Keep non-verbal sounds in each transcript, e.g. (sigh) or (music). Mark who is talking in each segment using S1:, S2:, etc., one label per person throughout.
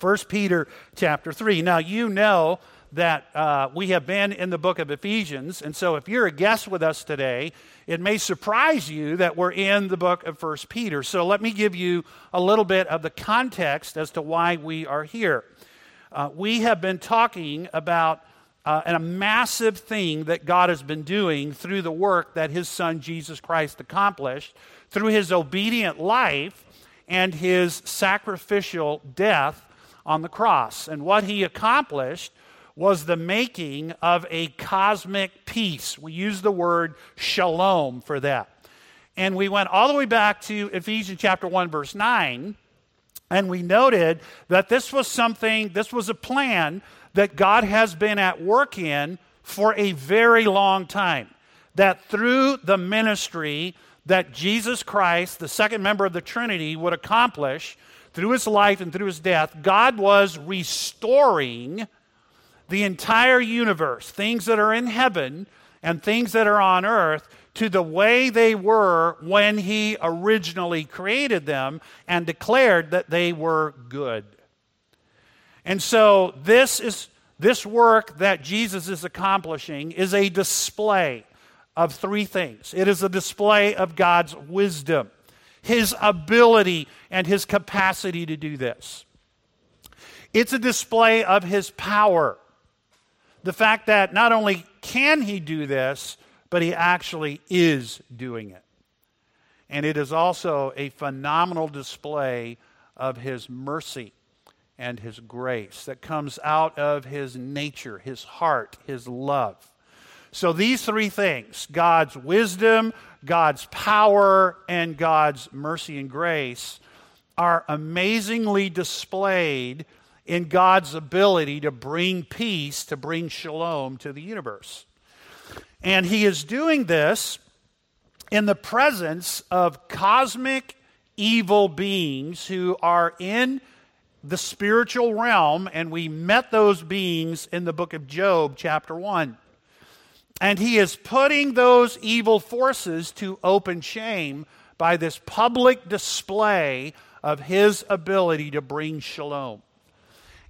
S1: 1 Peter chapter 3. Now, you know that uh, we have been in the book of Ephesians, and so if you're a guest with us today, it may surprise you that we're in the book of 1 Peter. So let me give you a little bit of the context as to why we are here. Uh, we have been talking about uh, a massive thing that God has been doing through the work that his son Jesus Christ accomplished, through his obedient life and his sacrificial death on the cross. And what he accomplished was the making of a cosmic peace. We use the word shalom for that. And we went all the way back to Ephesians chapter 1, verse 9, and we noted that this was something, this was a plan that God has been at work in for a very long time. That through the ministry that Jesus Christ, the second member of the Trinity, would accomplish through his life and through his death, God was restoring the entire universe, things that are in heaven and things that are on earth, to the way they were when he originally created them and declared that they were good. And so this is this work that Jesus is accomplishing is a display of three things. It is a display of God's wisdom, his ability and his capacity to do this. It's a display of his power. The fact that not only can he do this, but he actually is doing it. And it is also a phenomenal display of his mercy and his grace that comes out of his nature, his heart, his love. So these three things God's wisdom, God's power, and God's mercy and grace are amazingly displayed in God's ability to bring peace, to bring shalom to the universe. And he is doing this in the presence of cosmic evil beings who are in the spiritual realm, and we met those beings in the book of Job, chapter 1. And he is putting those evil forces to open shame by this public display of his ability to bring shalom.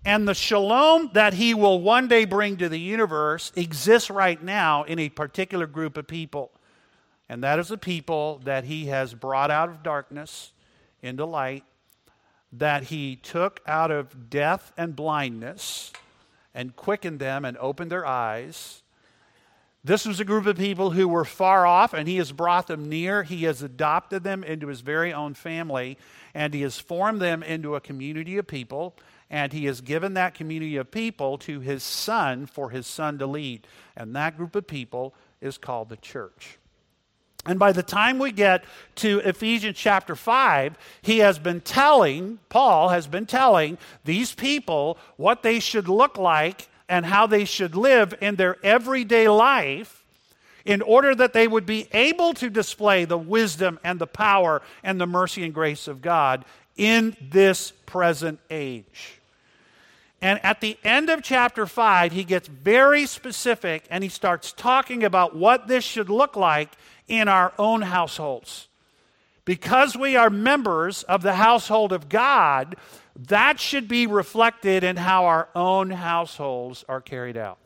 S1: And the shalom that he will one day bring to the universe exists right now in a particular group of people. And that is a people that he has brought out of darkness into light that he took out of death and blindness and quickened them and opened their eyes. This was a group of people who were far off, and he has brought them near. He has adopted them into his very own family, and he has formed them into a community of people, and he has given that community of people to his son for his son to lead. And that group of people is called the church. And by the time we get to Ephesians chapter 5, he has been telling, Paul has been telling these people what they should look like and how they should live in their everyday life in order that they would be able to display the wisdom and the power and the mercy and grace of God in this present age. And at the end of chapter 5, he gets very specific and he starts talking about what this should look like in our own households. Because we are members of the household of God, that should be reflected in how our own households are carried out.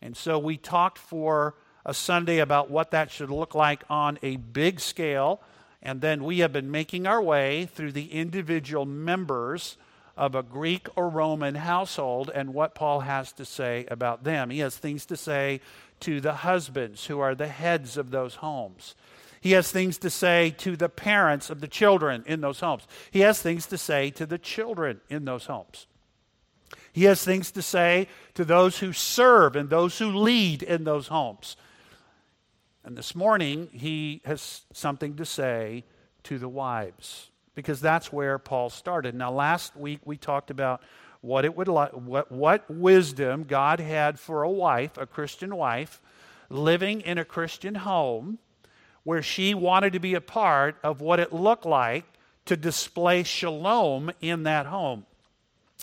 S1: And so we talked for a Sunday about what that should look like on a big scale. And then we have been making our way through the individual members of a Greek or Roman household and what Paul has to say about them. He has things to say to the husbands who are the heads of those homes. He has things to say to the parents of the children in those homes. He has things to say to the children in those homes. He has things to say to those who serve and those who lead in those homes. And this morning, he has something to say to the wives because that's where Paul started. Now, last week we talked about what it would what, what wisdom God had for a wife, a Christian wife, living in a Christian home where she wanted to be a part of what it looked like to display shalom in that home.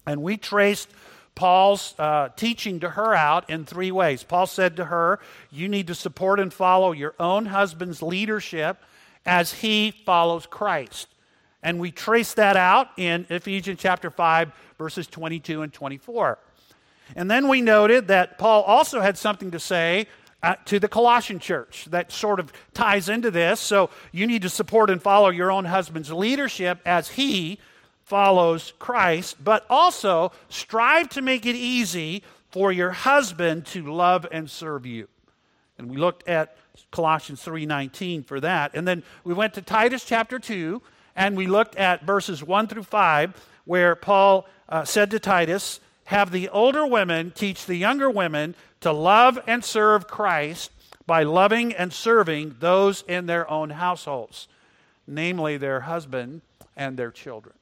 S1: And we traced Paul's uh, teaching to her out in three ways. Paul said to her, You need to support and follow your own husband's leadership as he follows Christ. And we trace that out in Ephesians chapter 5, verses 22 and 24. And then we noted that Paul also had something to say uh, to the Colossian church that sort of ties into this. So you need to support and follow your own husband's leadership as he follows Christ, but also strive to make it easy for your husband to love and serve you. And we looked at Colossians 3:19 for that. And then we went to Titus chapter 2 and we looked at verses 1 through 5 where Paul uh, said to Titus, "Have the older women teach the younger women to love and serve Christ by loving and serving those in their own households, namely their husband and their children."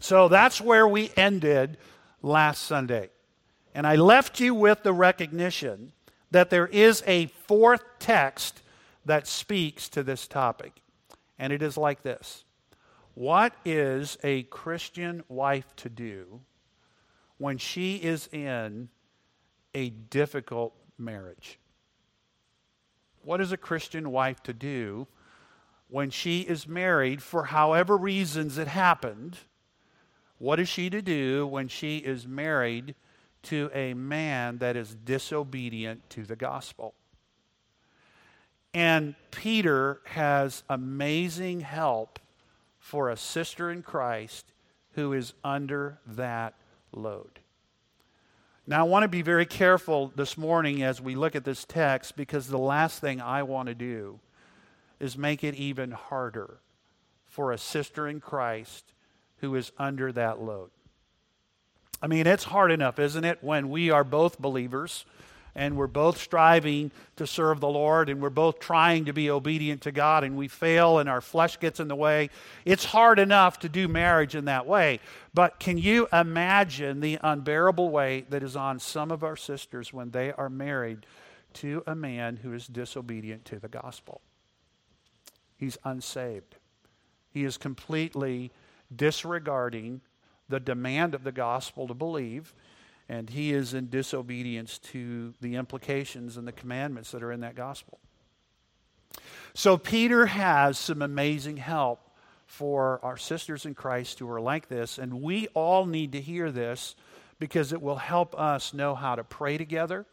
S1: So that's where we ended last Sunday. And I left you with the recognition that there is a fourth text that speaks to this topic. And it is like this What is a Christian wife to do when she is in a difficult marriage? What is a Christian wife to do when she is married for however reasons it happened? What is she to do when she is married to a man that is disobedient to the gospel? And Peter has amazing help for a sister in Christ who is under that load. Now, I want to be very careful this morning as we look at this text because the last thing I want to do is make it even harder for a sister in Christ who is under that load. I mean, it's hard enough, isn't it, when we are both believers and we're both striving to serve the Lord and we're both trying to be obedient to God and we fail and our flesh gets in the way. It's hard enough to do marriage in that way. But can you imagine the unbearable weight that is on some of our sisters when they are married to a man who is disobedient to the gospel? He's unsaved. He is completely disregarding the demand of the gospel to believe, and he is in disobedience to the implications and the commandments that are in that gospel. So, Peter has some amazing help for our sisters in Christ who are like this, and we all need to hear this because it will help us know how to pray together.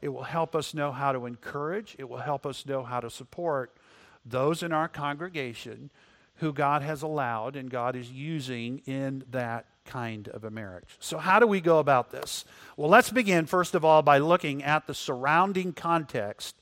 S1: It will help us know how to encourage. It will help us know how to support those in our congregation who God has allowed and God is using in that kind of a marriage. So, how do we go about this? Well, let's begin, first of all, by looking at the surrounding context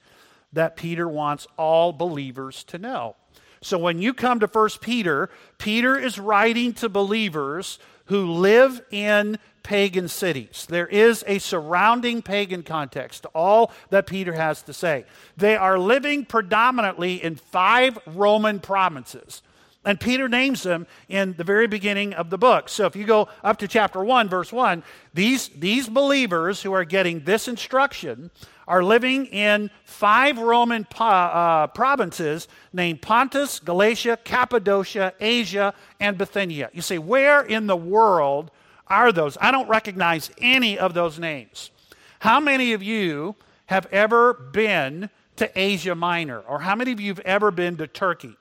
S1: that Peter wants all believers to know. So, when you come to 1 Peter, Peter is writing to believers who live in pagan cities. There is a surrounding pagan context to all that Peter has to say. They are living predominantly in five Roman provinces. And Peter names them in the very beginning of the book. So if you go up to chapter 1, verse 1, these, these believers who are getting this instruction are living in five Roman uh, provinces named Pontus, Galatia, Cappadocia, Asia, and Bithynia. You say, where in the world are those? I don't recognize any of those names. How many of you have ever been to Asia Minor? Or how many of you have ever been to Turkey?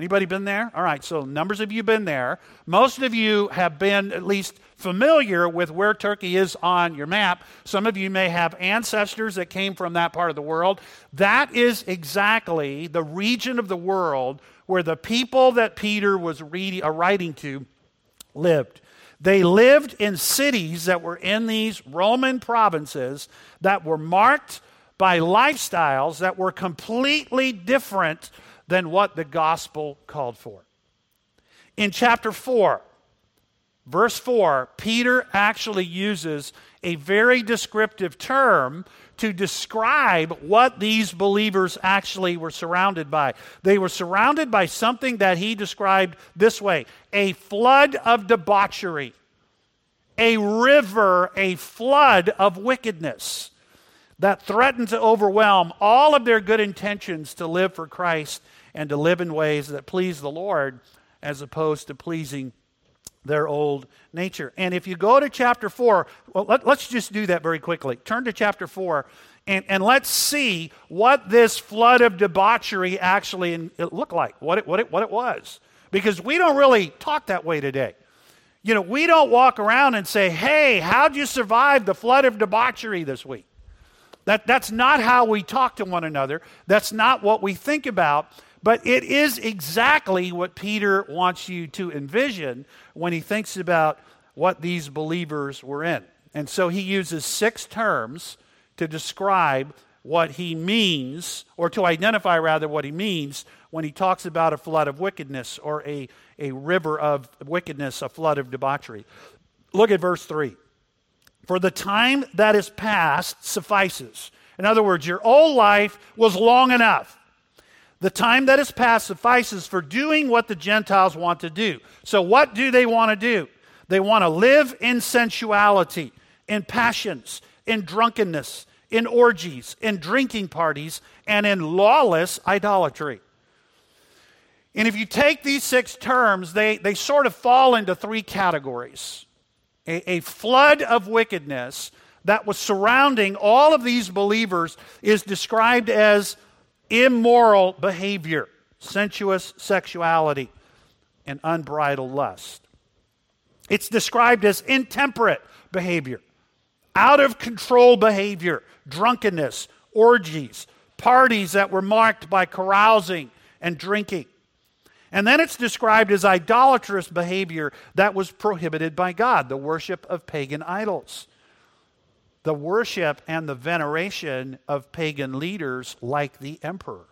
S1: Anybody been there? All right, so numbers of you been there. Most of you have been at least familiar with where Turkey is on your map. Some of you may have ancestors that came from that part of the world. That is exactly the region of the world where the people that Peter was reading, uh, writing to lived. They lived in cities that were in these Roman provinces that were marked by lifestyles that were completely different than what the gospel called for. In chapter 4, verse 4, Peter actually uses a very descriptive term to describe what these believers actually were surrounded by. They were surrounded by something that he described this way a flood of debauchery, a river, a flood of wickedness that threatened to overwhelm all of their good intentions to live for Christ and to live in ways that please the Lord as opposed to pleasing their old nature. And if you go to chapter 4, well, let, us just do that very quickly. Turn to chapter 4 and, and let's see what this flood of debauchery actually looked like, what it, what, it, what it was. because we don't really talk that way today. You know, we don't walk around and say, hey, how'd you survive the flood of debauchery this week? That, that's not how we talk to one another. That's not what we think about. But it is exactly what Peter wants you to envision when he thinks about what these believers were in. And so he uses six terms to describe what he means, or to identify rather what he means when he talks about a flood of wickedness or a, a river of wickedness, a flood of debauchery. Look at verse 3. For the time that is past suffices. In other words, your old life was long enough. The time that is past suffices for doing what the Gentiles want to do. So, what do they want to do? They want to live in sensuality, in passions, in drunkenness, in orgies, in drinking parties, and in lawless idolatry. And if you take these six terms, they, they sort of fall into three categories a, a flood of wickedness that was surrounding all of these believers is described as immoral behavior, sensuous sexuality, and unbridled lust. It's described as intemperate behavior, out of control behavior, drunkenness, orgies, parties that were marked by carousing and drinking. And then it's described as idolatrous behavior that was prohibited by God, the worship of pagan idols, the worship and the veneration of pagan leaders like the emperor.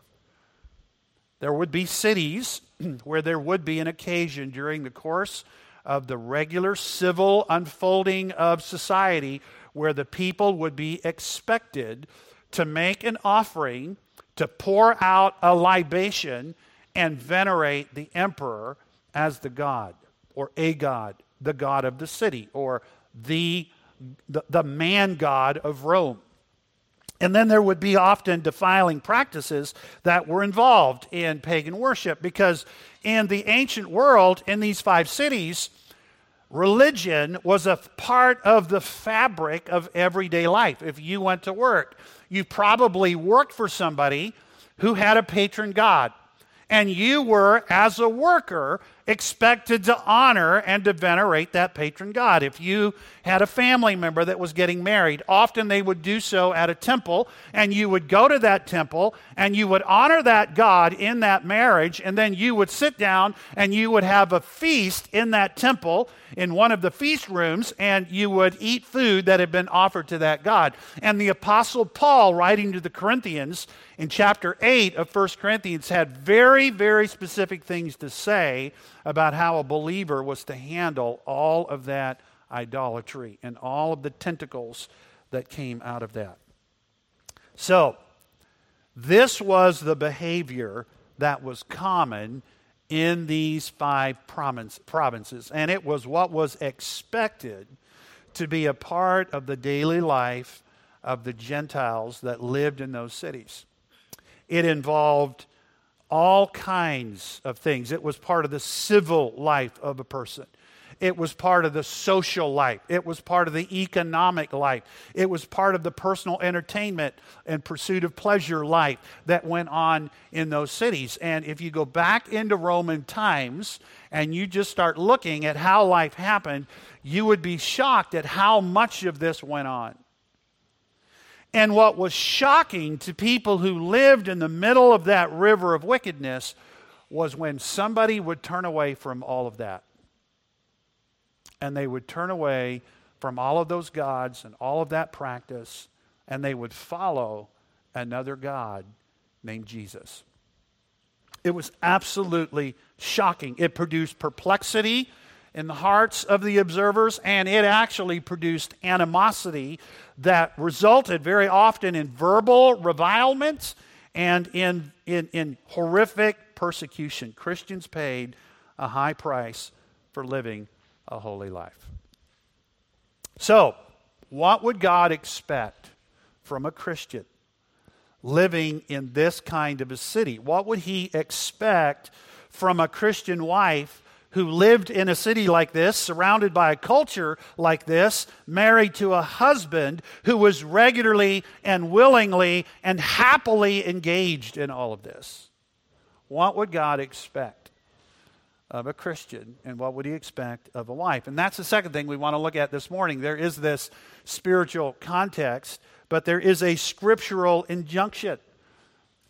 S1: There would be cities (clears throat) where there would be an occasion during the course of the regular civil unfolding of society where the people would be expected to make an offering, to pour out a libation, and venerate the emperor as the god, or a god, the god of the city, or the, the, the man god of Rome. And then there would be often defiling practices that were involved in pagan worship because in the ancient world, in these five cities, religion was a part of the fabric of everyday life. If you went to work, you probably worked for somebody who had a patron god. And you were, as a worker, expected to honor and to venerate that patron god. If you had a family member that was getting married, often they would do so at a temple, and you would go to that temple and you would honor that god in that marriage, and then you would sit down and you would have a feast in that temple in one of the feast rooms, and you would eat food that had been offered to that god. And the Apostle Paul, writing to the Corinthians in chapter 8 of 1 Corinthians, had very, very specific things to say about how a believer was to handle all of that idolatry and all of the tentacles that came out of that. So, this was the behavior that was common in these five provinces, and it was what was expected to be a part of the daily life of the Gentiles that lived in those cities. It involved all kinds of things. It was part of the civil life of a person. It was part of the social life. It was part of the economic life. It was part of the personal entertainment and pursuit of pleasure life that went on in those cities. And if you go back into Roman times and you just start looking at how life happened, you would be shocked at how much of this went on. And what was shocking to people who lived in the middle of that river of wickedness was when somebody would turn away from all of that. And they would turn away from all of those gods and all of that practice, and they would follow another God named Jesus. It was absolutely shocking. It produced perplexity in the hearts of the observers, and it actually produced animosity that resulted very often in verbal revilement and in, in, in horrific persecution. Christians paid a high price for living a holy life. So, what would God expect from a Christian living in this kind of a city? What would He expect from a Christian wife who lived in a city like this, surrounded by a culture like this, married to a husband who was regularly and willingly and happily engaged in all of this. What would God expect? of a Christian and what would he expect of a wife? And that's the second thing we want to look at this morning. There is this spiritual context, but there is a scriptural injunction.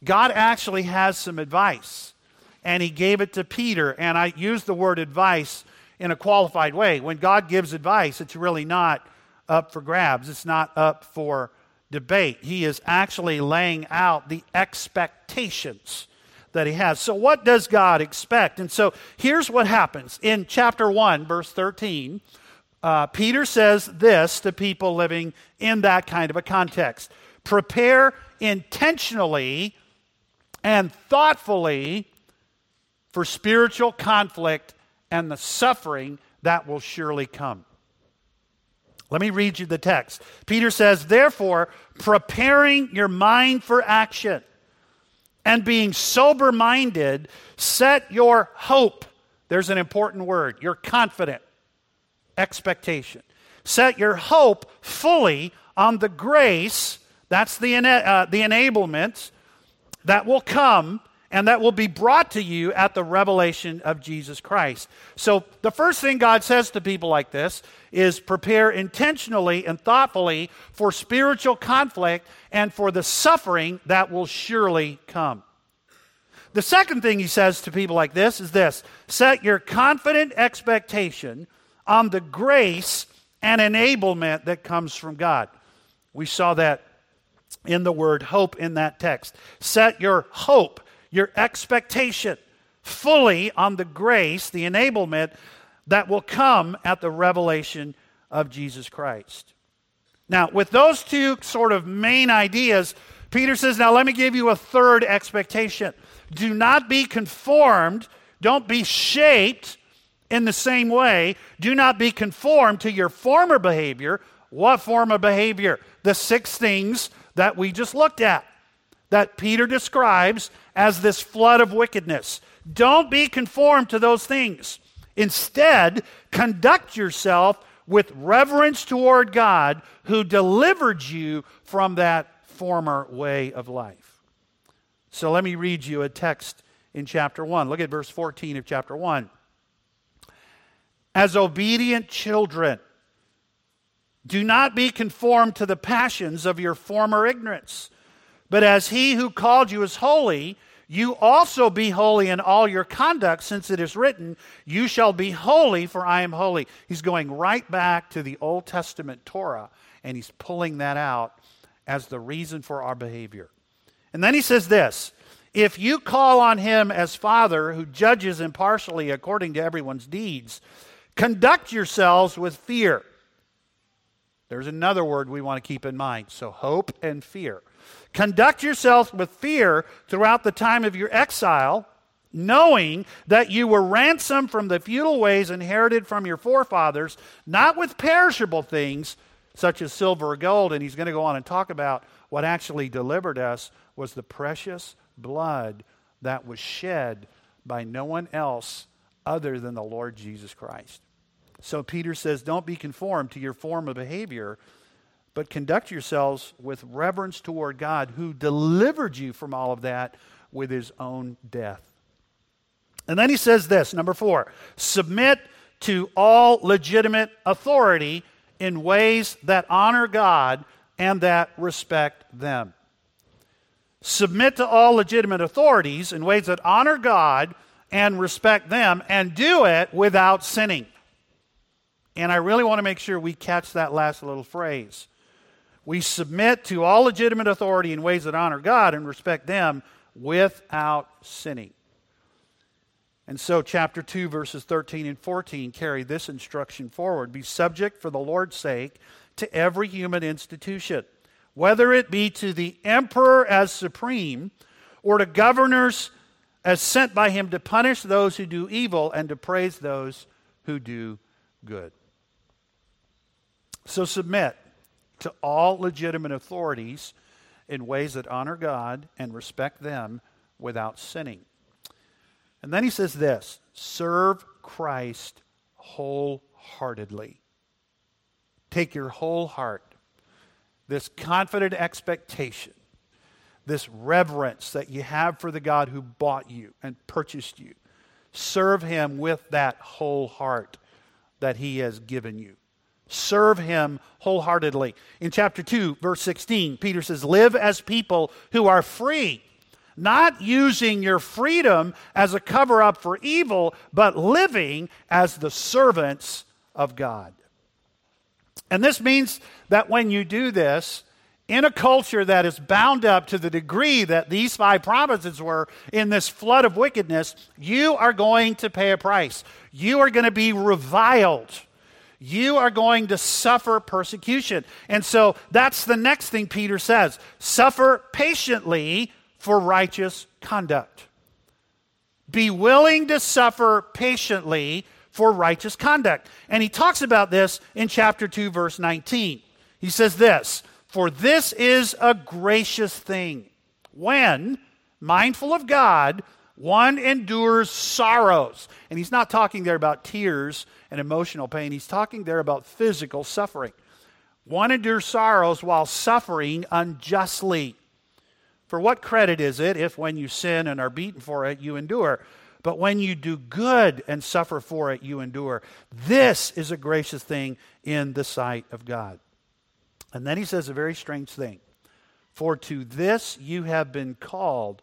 S1: God actually has some advice, and he gave it to Peter. And I use the word advice in a qualified way. When God gives advice, it's really not up for grabs, it's not up for debate. He is actually laying out the expectations that he has. So, what does God expect? And so, here's what happens in chapter 1, verse 13. Uh, Peter says this to people living in that kind of a context prepare intentionally and thoughtfully for spiritual conflict and the suffering that will surely come. Let me read you the text. Peter says, Therefore, preparing your mind for action and being sober minded, set your hope. There's an important word. You're confident. Expectation. Set your hope fully on the grace, that's the, uh, the enablement that will come and that will be brought to you at the revelation of Jesus Christ. So, the first thing God says to people like this is prepare intentionally and thoughtfully for spiritual conflict and for the suffering that will surely come. The second thing he says to people like this is this set your confident expectation on the grace and enablement that comes from God. We saw that in the word hope in that text. Set your hope your expectation fully on the grace, the enablement that will come at the revelation of Jesus Christ. Now, with those two sort of main ideas, Peter says, Now let me give you a third expectation. Do not be conformed, don't be shaped in the same way. Do not be conformed to your former behavior. What form of behavior? The six things that we just looked at that Peter describes as this flood of wickedness. Don't be conformed to those things. Instead, conduct yourself with reverence toward God who delivered you from that former way of life. So let me read you a text in chapter 1. Look at verse 14 of chapter 1. As obedient children, do not be conformed to the passions of your former ignorance but as he who called you is holy, you also be holy in all your conduct, since it is written, You shall be holy, for I am holy. He's going right back to the Old Testament Torah, and he's pulling that out as the reason for our behavior. And then he says this If you call on him as Father, who judges impartially according to everyone's deeds, conduct yourselves with fear. There's another word we want to keep in mind. So, hope and fear. Conduct yourselves with fear throughout the time of your exile, knowing that you were ransomed from the futile ways inherited from your forefathers, not with perishable things such as silver or gold. And he's going to go on and talk about what actually delivered us was the precious blood that was shed by no one else other than the Lord Jesus Christ. So Peter says, Don't be conformed to your form of behavior but conduct yourselves with reverence toward God who delivered you from all of that with his own death. And then he says this number four submit to all legitimate authority in ways that honor God and that respect them. Submit to all legitimate authorities in ways that honor God and respect them, and do it without sinning. And I really want to make sure we catch that last little phrase we submit to all legitimate authority in ways that honor God and respect them without sinning. And so, chapter 2, verses 13 and 14 carry this instruction forward Be subject for the Lord's sake to every human institution, whether it be to the emperor as supreme or to governors as sent by him to punish those who do evil and to praise those who do good. So, submit to all legitimate authorities in ways that honor God and respect them without sinning. And then he says this serve Christ wholeheartedly. Take your whole heart, this confident expectation, this reverence that you have for the God who bought you and purchased you. serve him with that whole heart that he has given you. Serve him wholeheartedly. In chapter 2, verse 16, Peter says, Live as people who are free, not using your freedom as a cover up for evil, but living as the servants of God. And this means that when you do this, in a culture that is bound up to the degree that these five provinces were in this flood of wickedness, you are going to pay a price. You are going to be reviled. You are going to suffer persecution. And so that's the next thing Peter says suffer patiently for righteous conduct. Be willing to suffer patiently for righteous conduct. And he talks about this in chapter 2, verse 19. He says this For this is a gracious thing when, mindful of God, one endures sorrows. And he's not talking there about tears and emotional pain, he's talking there about physical suffering. One endures sorrows while suffering unjustly. For what credit is it if, when you sin and are beaten for it, you endure? But when you do good and suffer for it, you endure. This is a gracious thing in the sight of God. And then he says a very strange thing. For to this you have been called,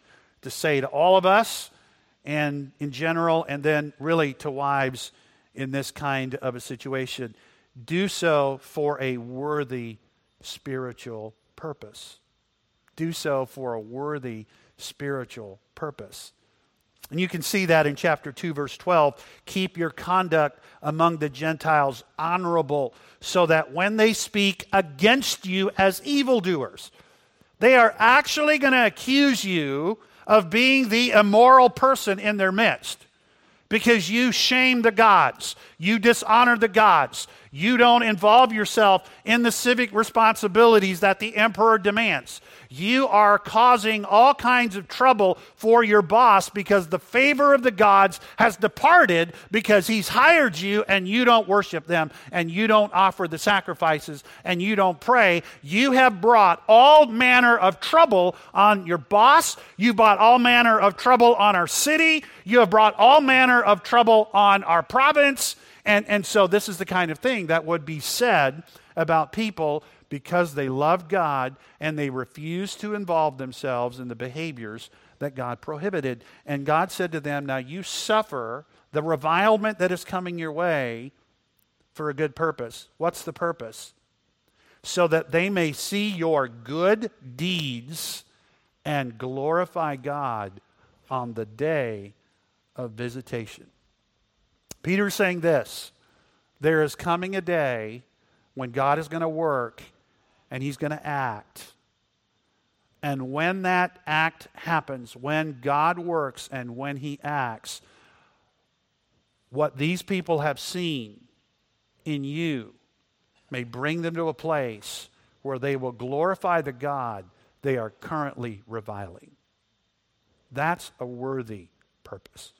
S1: to say to all of us and in general, and then really to wives in this kind of a situation. Do so for a worthy spiritual purpose. Do so for a worthy spiritual purpose. And you can see that in chapter 2, verse 12. Keep your conduct among the Gentiles honorable, so that when they speak against you as evildoers, they are actually going to accuse you of being the immoral person in their midst. Because you shame the gods, you dishonor the gods, you don't involve yourself in the civic responsibilities that the emperor demands. You are causing all kinds of trouble for your boss because the favor of the gods has departed because he's hired you and you don't worship them and you don't offer the sacrifices and you don't pray. You have brought all manner of trouble on your boss. You brought all manner of trouble on our city. You have brought all manner of trouble on our province. And, and so, this is the kind of thing that would be said about people because they love God and they refused to involve themselves in the behaviors that God prohibited. And God said to them, Now you suffer the revilement that is coming your way for a good purpose. What's the purpose? So that they may see your good deeds and glorify God on the day of visitation. Peter's saying this there is coming a day when God is going to work and he's going to act. And when that act happens, when God works and when he acts, what these people have seen in you may bring them to a place where they will glorify the God they are currently reviling. That's a worthy purpose.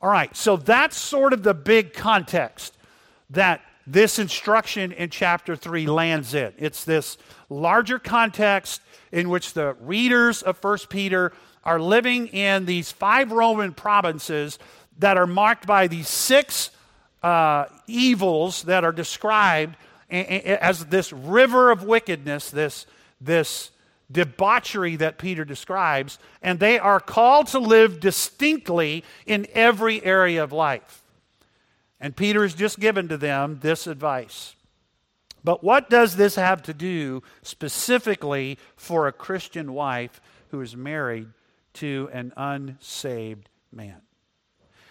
S1: All right, so that's sort of the big context that this instruction in chapter 3 lands it. It's this larger context in which the readers of 1 Peter are living in these five Roman provinces that are marked by these six uh, evils that are described as this river of wickedness, this, this debauchery that Peter describes, and they are called to live distinctly in every area of life. And Peter has just given to them this advice. But what does this have to do specifically for a Christian wife who is married to an unsaved man?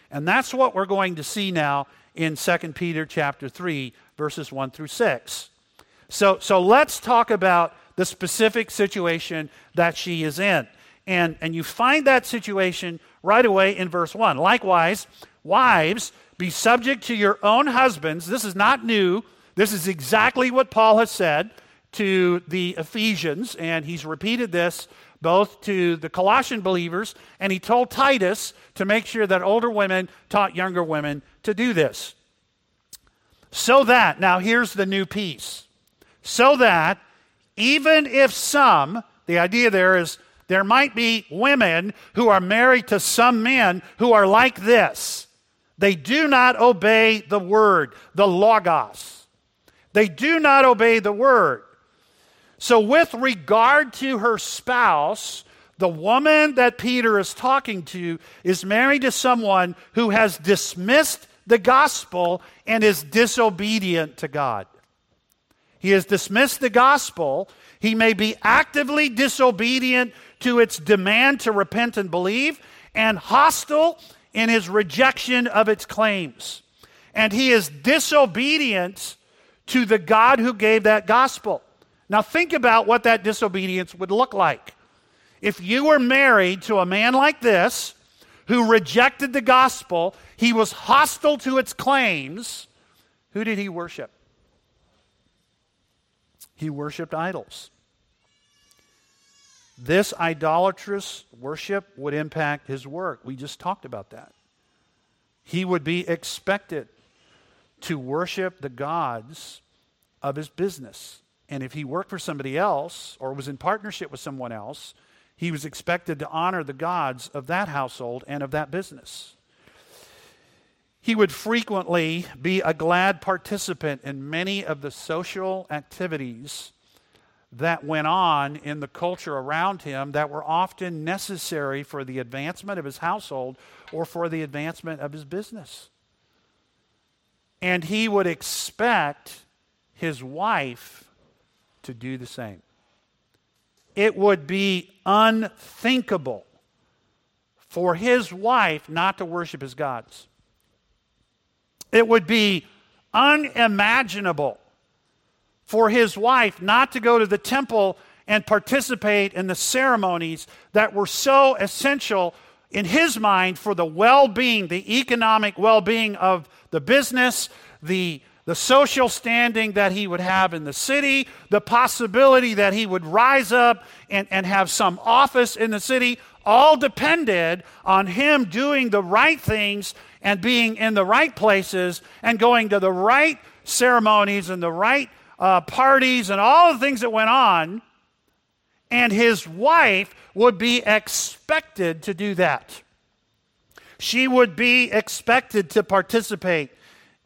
S1: And that's what we're going to see now in 2 Peter chapter 3 verses 1 through 6. So so let's talk about the specific situation that she is in. And, and you find that situation right away in verse 1. Likewise, Wives, be subject to your own husbands. This is not new. This is exactly what Paul has said to the Ephesians, and he's repeated this both to the Colossian believers, and he told Titus to make sure that older women taught younger women to do this. So that, now here's the new piece. So that even if some, the idea there is there might be women who are married to some men who are like this. They do not obey the word, the logos. They do not obey the word. So, with regard to her spouse, the woman that Peter is talking to is married to someone who has dismissed the gospel and is disobedient to God. He has dismissed the gospel. He may be actively disobedient to its demand to repent and believe, and hostile in his rejection of its claims. And he is disobedient to the God who gave that gospel. Now, think about what that disobedience would look like. If you were married to a man like this, who rejected the gospel, he was hostile to its claims, who did he worship? He worshiped idols. This idolatrous worship would impact his work. We just talked about that. He would be expected to worship the gods of his business. And if he worked for somebody else or was in partnership with someone else, he was expected to honor the gods of that household and of that business. He would frequently be a glad participant in many of the social activities that went on in the culture around him that were often necessary for the advancement of his household or for the advancement of his business. And he would expect his wife to do the same. It would be unthinkable for his wife not to worship his gods. It would be unimaginable for his wife not to go to the temple and participate in the ceremonies that were so essential in his mind for the well being, the economic well being of the business, the the social standing that he would have in the city, the possibility that he would rise up and, and have some office in the city, all depended on him doing the right things and being in the right places and going to the right ceremonies and the right uh, parties and all the things that went on. And his wife would be expected to do that. She would be expected to participate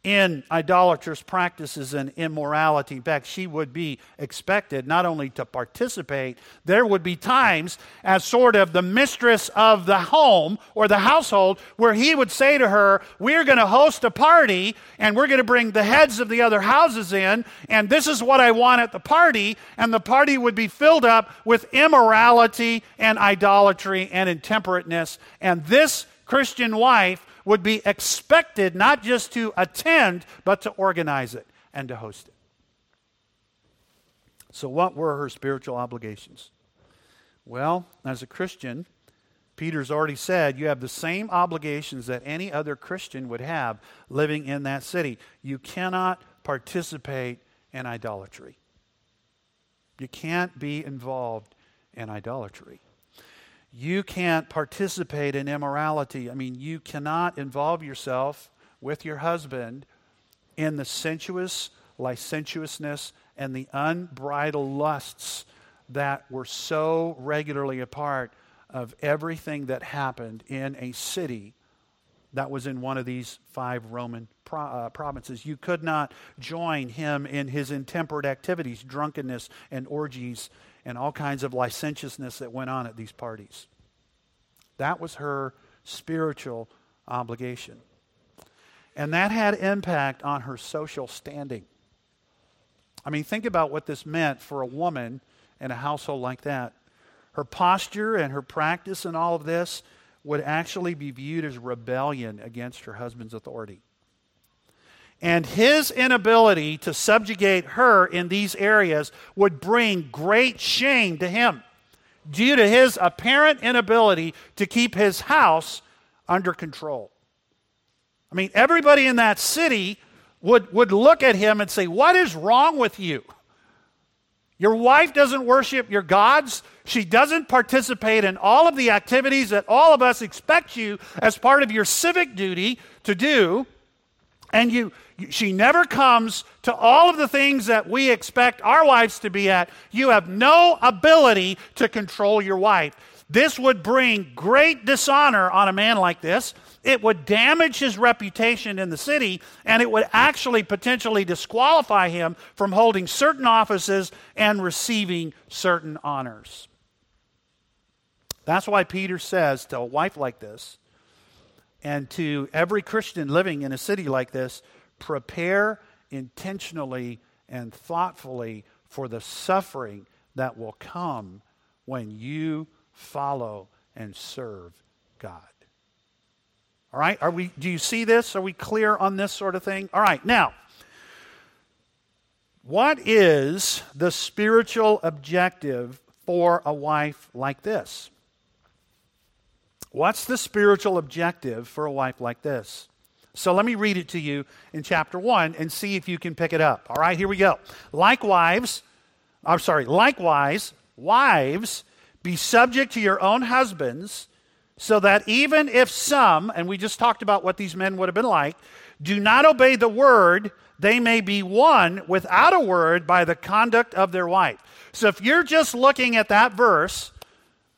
S1: in idolatrous practices and immorality. In fact, she would be expected not only to participate, there would be times as sort of the mistress of the home or the household where he would say to her, We're going to host a party and we're going to bring the heads of the other houses in, and this is what I want at the party. And the party would be filled up with immorality and idolatry and intemperateness. And this Christian wife would be expected not just to attend, but to organize it and to host it. So, what were her spiritual obligations? Well, as a Christian, Peter's already said you have the same obligations that any other Christian would have living in that city. You cannot participate in idolatry. You can't be involved in idolatry you can't participate in immorality. I mean, you cannot involve yourself with your husband in the sensuous licentiousness and the unbridled lusts that were so regularly a part of everything that happened in a city that was in one of these five Roman pro- uh, provinces. You could not join him in his intemperate activities, drunkenness, and orgies and all kinds of licentiousness that went on at these parties. That was her spiritual obligation. And that had impact on her social standing. I mean, think about what this meant for a woman in a household like that. Her posture and her practice and all of this would actually be viewed as rebellion against her husband's authority. And his inability to subjugate her in these areas would bring great shame to him due to his apparent inability to keep his house under control. I mean, everybody in that city would, would look at him and say, What is wrong with you? Your wife doesn't worship your gods. She doesn't participate in all of the activities that all of us expect you as part of your civic duty to do. And you, she never comes to all of the things that we expect our wives to be at. You have no ability to control your wife. This would bring great dishonor on a man like this. It would damage his reputation in the city, and it would actually potentially disqualify him from holding certain offices and receiving certain honors. That's why Peter says to a wife like this, and to every Christian living in a city like this, prepare intentionally and thoughtfully for the suffering that will come when you follow and serve God. All right? Are we do you see this? Are we clear on this sort of thing? All right. Now, what is the spiritual objective for a wife like this? What's the spiritual objective for a wife like this? So let me read it to you in chapter 1 and see if you can pick it up. All right, here we go. Likewise, I'm sorry, likewise, wives, be subject to your own husbands, so that even if some, and we just talked about what these men would have been like, do not obey the word, they may be won without a word by the conduct of their wife. So if you're just looking at that verse,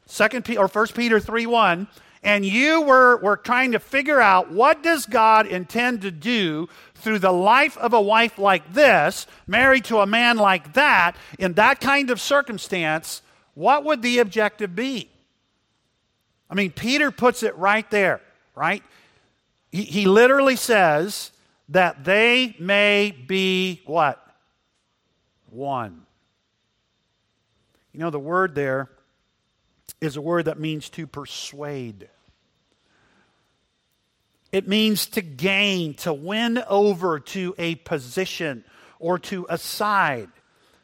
S1: Second Peter or First Peter 3 1, and you were, were trying to figure out what does God intend to do through the life of a wife like this, married to a man like that, in that kind of circumstance, what would the objective be? I mean, Peter puts it right there, right? He, he literally says that they may be what? One. You know, the word there is a word that means to persuade. It means to gain, to win over to a position or to a side.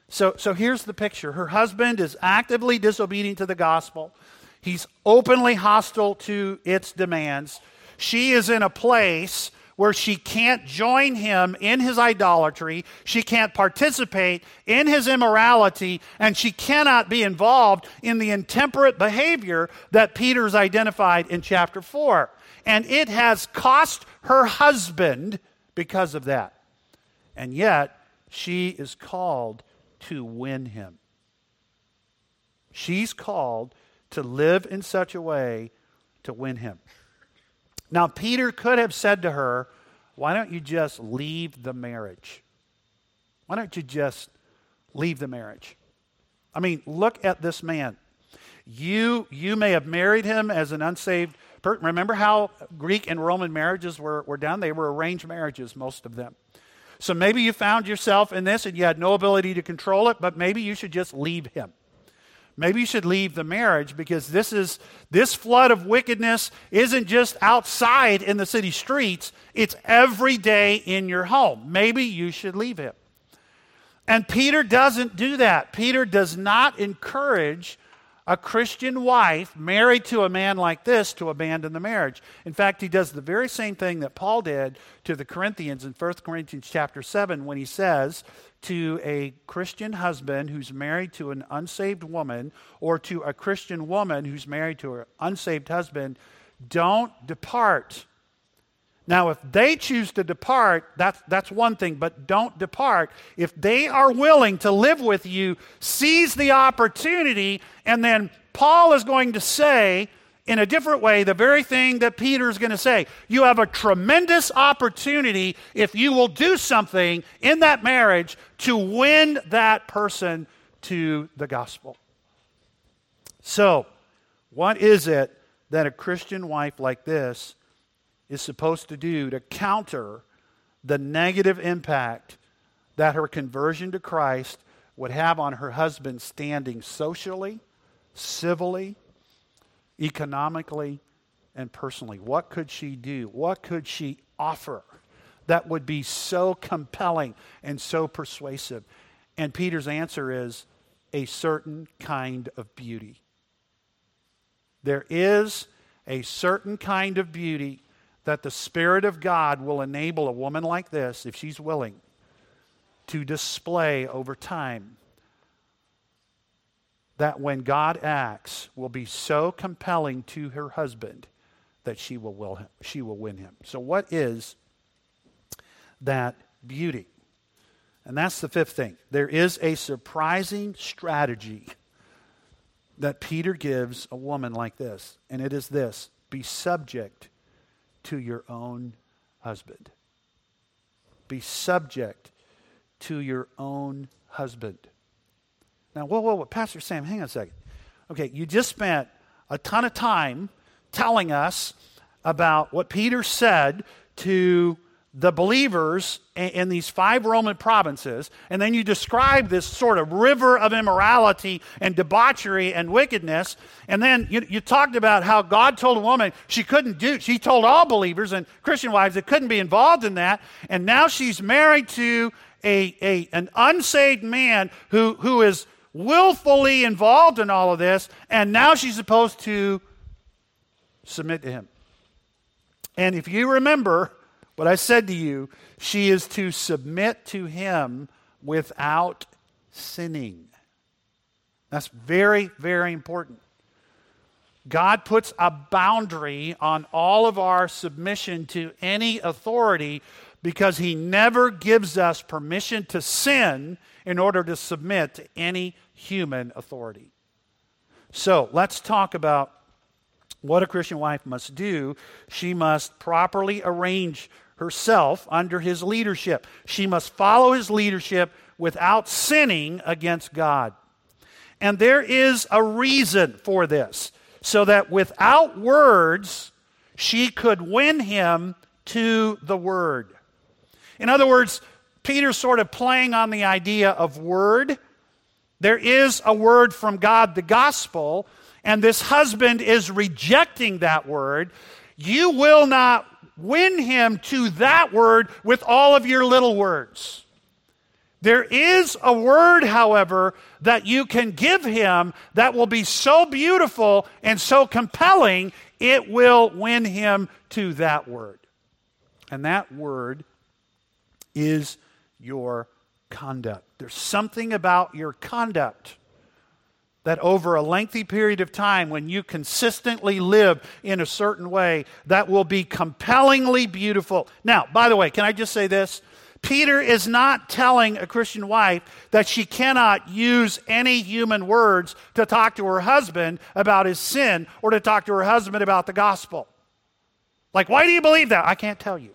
S1: So, so here's the picture her husband is actively disobedient to the gospel, he's openly hostile to its demands. She is in a place where she can't join him in his idolatry, she can't participate in his immorality, and she cannot be involved in the intemperate behavior that Peter's identified in chapter 4. And it has cost her husband because of that. And yet, she is called to win him. She's called to live in such a way to win him. Now, Peter could have said to her, Why don't you just leave the marriage? Why don't you just leave the marriage? I mean, look at this man. You, you may have married him as an unsaved person. Remember how Greek and Roman marriages were, were done? They were arranged marriages, most of them. So maybe you found yourself in this and you had no ability to control it, but maybe you should just leave him. Maybe you should leave the marriage because this is this flood of wickedness isn't just outside in the city streets, it's every day in your home. Maybe you should leave it. And Peter doesn't do that. Peter does not encourage a Christian wife married to a man like this to abandon the marriage. In fact, he does the very same thing that Paul did to the Corinthians in 1 Corinthians chapter 7 when he says, to a Christian husband who's married to an unsaved woman or to a Christian woman who's married to an unsaved husband, don't depart. Now, if they choose to depart, that's, that's one thing, but don't depart. If they are willing to live with you, seize the opportunity, and then Paul is going to say, in a different way the very thing that Peter is going to say. You have a tremendous opportunity if you will do something in that marriage to win that person to the gospel. So, what is it that a Christian wife like this is supposed to do to counter the negative impact that her conversion to Christ would have on her husband standing socially, civilly, economically and personally. What could she do? What could she offer that would be so compelling and so persuasive? And Peter's answer is a certain kind of beauty. There is a certain kind of beauty that the Spirit of God will enable a woman like this, if she's willing, to display over time that when God acts will be so compelling to her husband that she will, will she will win him. So, what is that beauty? And that's the fifth thing. There is a surprising strategy that Peter gives a woman like this, and it is this be subject to your own husband. Be subject to your own husband. Now, whoa, whoa, whoa, Pastor Sam, hang on a second. Okay, you just spent a ton of time telling us about what Peter said to the believers in these five Roman provinces, and then you describe this sort of river of immorality and debauchery and wickedness, and then you, you, talked about how God told a woman she couldn't do, she told all believers and Christian wives that couldn't be involved in that, and now she's married to a, a, an unsaved man who, who is willfully involved in all of this, and now she's supposed to submit to him. And if you remember, what I said to you, she is to submit to him without sinning. That's very, very important. God puts a boundary on all of our submission to any authority because he never gives us permission to sin in order to submit to any human authority. So let's talk about what a Christian wife must do. She must properly arrange herself under his leadership. She must follow his leadership without sinning against God. And there is a reason for this, so that without words, she could win him to the word. In other words, Peter's sort of playing on the idea of word. There is a word from God, the gospel, and this husband is rejecting that word. You will not win him to that word with all of your little words. There is a word, however, that you can give him that will be so beautiful and so compelling, it will win him to that word. And that word is your conduct. There's something about your conduct that over a lengthy period of time, when you consistently live in a certain way, that will be compellingly beautiful. Now, by the way, can I just say this? Peter is not telling a Christian wife that she cannot use any human words to talk to her husband about his sin or to talk to her husband about the gospel. Like, why do you believe that? I can't tell you.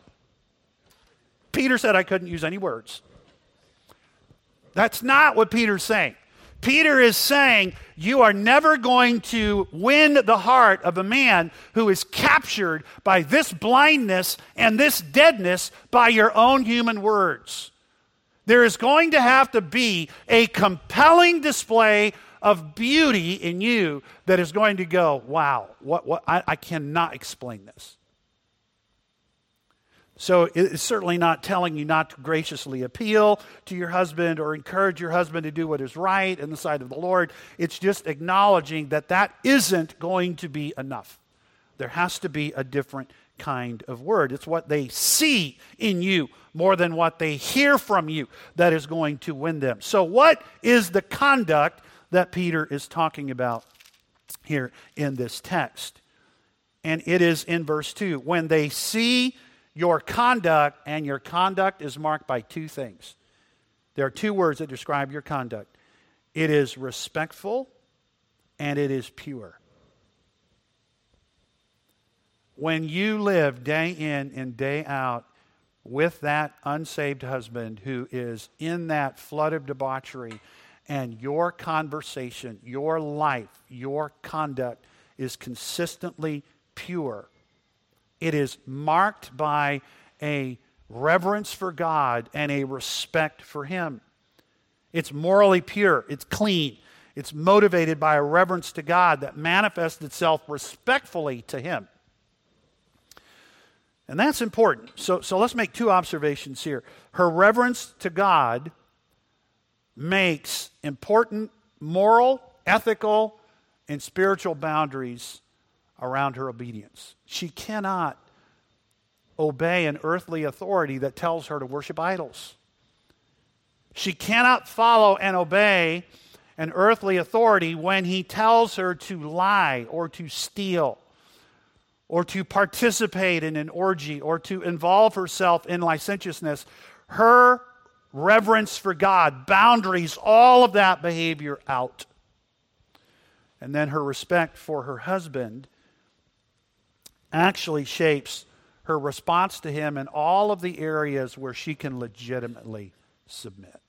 S1: Peter said I couldn't use any words. That's not what Peter's saying. Peter is saying you are never going to win the heart of a man who is captured by this blindness and this deadness by your own human words. There is going to have to be a compelling display of beauty in you that is going to go, wow, what, what, I, I cannot explain this. So it's certainly not telling you not to graciously appeal to your husband or encourage your husband to do what is right in the sight of the Lord. It's just acknowledging that that isn't going to be enough. There has to be a different kind of word. It's what they see in you more than what they hear from you that is going to win them. So, what is the conduct that Peter is talking about here in this text? And it is in verse 2 when they see your conduct, and your conduct is marked by two things. There are two words that describe your conduct it is respectful and it is pure. When you live day in and day out with that unsaved husband who is in that flood of debauchery, and your conversation, your life, your conduct is consistently pure it is marked by a reverence for God and a respect for Him. It's morally pure, it's clean, it's motivated by a reverence to God that manifests itself respectfully to Him. And that's important. So, so let's make two observations here. Her reverence to God makes important moral, ethical, and spiritual boundaries around her obedience. She cannot obey an earthly authority that tells her to worship idols. She cannot follow and obey an earthly authority when he tells her to lie or to steal or to participate in an orgy or to involve herself in licentiousness. Her reverence for God, boundaries, all of that behavior out. And then her respect for her husband actually shapes her response to him in all of the areas where she can legitimately submit.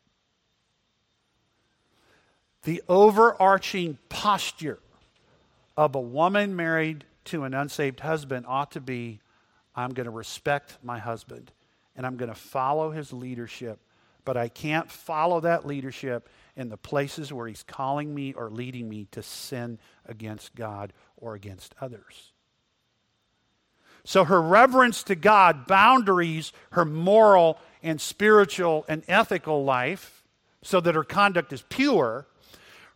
S1: The overarching posture of a woman married to an unsaved husband ought to be I'm going to respect my husband and I'm going to follow his leadership, but I can't follow that leadership in the places where he's calling me or leading me to sin against God or against others. So her reverence to God boundaries her moral and spiritual and ethical life so that her conduct is pure.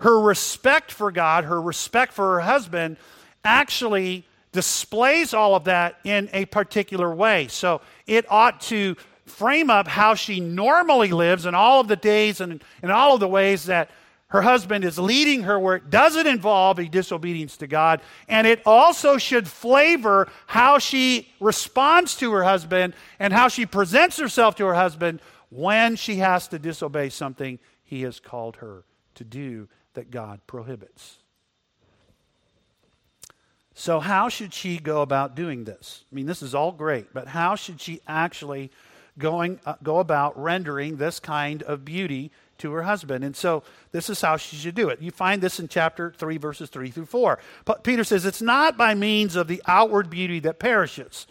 S1: Her respect for God, her respect for her husband, actually displays all of that in a particular way. So it ought to frame up how she normally lives in all of the days and in all of the ways that her husband is leading her where it doesn't involve a disobedience to God. And it also should flavor how she responds to her husband and how she presents herself to her husband when she has to disobey something he has called her to do that God prohibits. So, how should she go about doing this? I mean, this is all great, but how should she actually going, uh, go about rendering this kind of beauty to her husband? And so, this is how she should do it. You find this in chapter 3, verses 3 through 4. But Peter says, It's not by means of the outward beauty that perishes,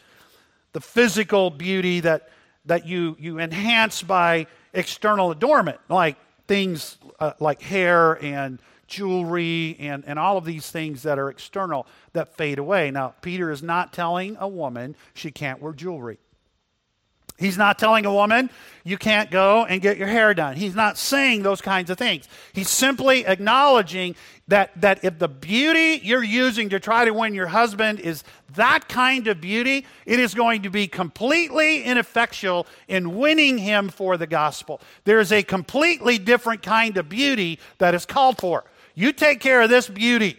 S1: the physical beauty that, that you, you enhance by external adornment, like things uh, like hair and jewelry and, and all of these things that are external that fade away. Now, Peter is not telling a woman she can't wear jewelry. He's not telling a woman you can't go and get your hair done. He's not saying those kinds of things. He's simply acknowledging that, that if the beauty you're using to try to win your husband is that kind of beauty, it is going to be completely ineffectual in winning him for the gospel. There is a completely different kind of beauty that is called for. You take care of this beauty.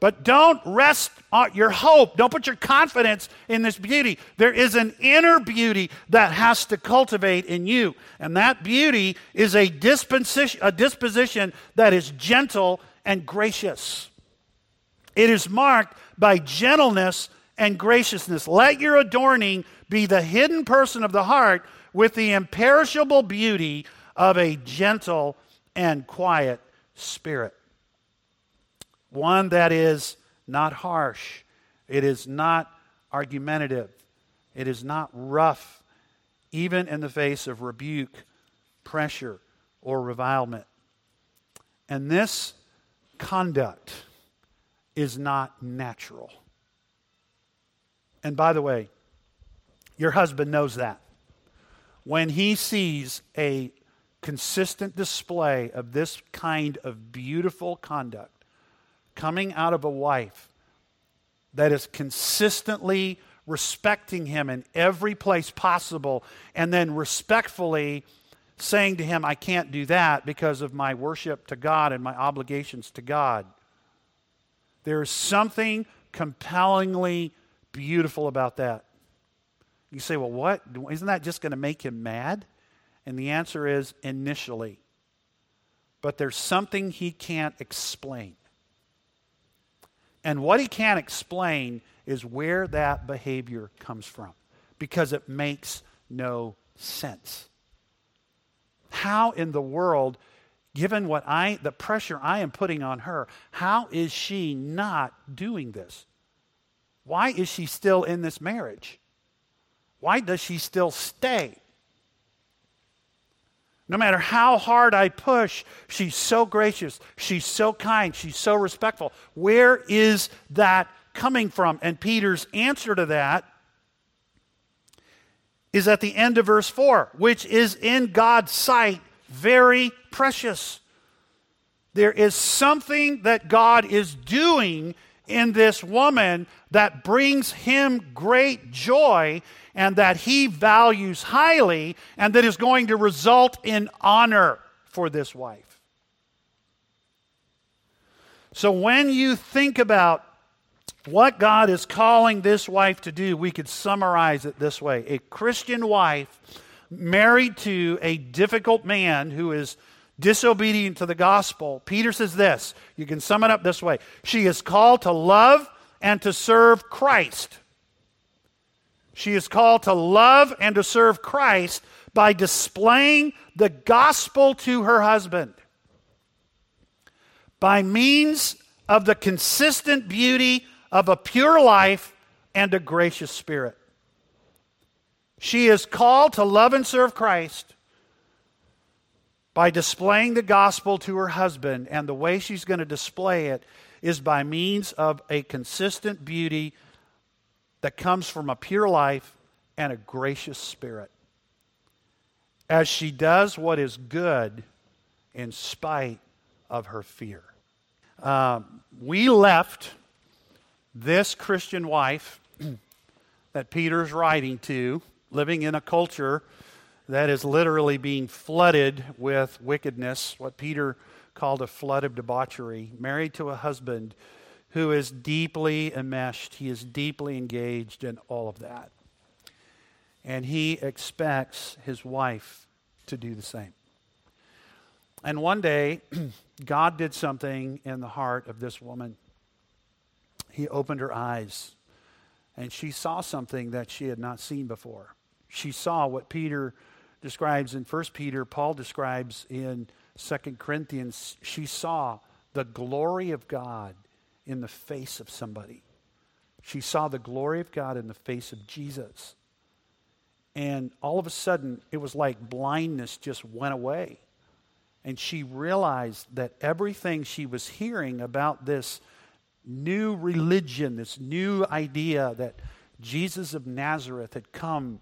S1: But don't rest on your hope, don't put your confidence in this beauty. There is an inner beauty that has to cultivate in you. And that beauty is a disposition, a disposition that is gentle and gracious. It is marked by gentleness and graciousness. Let your adorning be the hidden person of the heart with the imperishable beauty of a gentle and quiet spirit. One that is not harsh, it is not argumentative, it is not rough, even in the face of rebuke, pressure, or revilement. And this conduct is not natural. And by the way, your husband knows that. When he sees a consistent display of this kind of beautiful conduct coming out of a wife that is consistently respecting him in every place possible and then respectfully saying to him, I can't do that because of my worship to God and my obligations to God. There is something compellingly beautiful about that. You say, well, what? Isn't that just going to make him mad? And the answer is initially. But there's something he can't explain. And what he can't explain is where that behavior comes from because it makes no sense. How in the world, given what I the pressure I am putting on her, how is she not doing this? Why is she still in this marriage? Why does she still stay? No matter how hard I push, she's so gracious. She's so kind. She's so respectful. Where is that coming from? And Peter's answer to that is at the end of verse 4, which is in God's sight very precious. There is something that God is doing in this woman that brings him great joy and that he values highly and that is going to result in honor for this wife. So when you think about what God is calling this wife to do, we could summarize it this way a Christian wife married to a difficult man who is disobedient to the gospel. Peter says this you can sum it up this way She is called to love and to serve Christ. She is called to love and to serve Christ by displaying the gospel to her husband by means of the consistent beauty of a pure life and a gracious spirit. She is called to love and serve Christ by displaying the gospel to her husband, and the way she's going to display it is by means of a consistent beauty that comes from a pure life and a gracious spirit. As she does what is good in spite of her fear. Uh, we left this Christian wife (clears throat) that Peter's writing to, living in a culture that is literally being flooded with wickedness, what Peter called a flood of debauchery, married to a husband who is deeply enmeshed, he is deeply engaged in all of that. And he expects his wife to do the same. And one day, (clears throat) God did something in the heart of this woman. He opened her eyes, and she saw something that she had not seen before. She saw what Peter describes in 1 Peter, Paul describes in 2 Corinthians. She saw the glory of God in the face of somebody. She saw the glory of God in the face of Jesus. And all of a sudden, it was like blindness just went away. And she realized that everything she was hearing about this new religion, this new idea that Jesus of Nazareth had come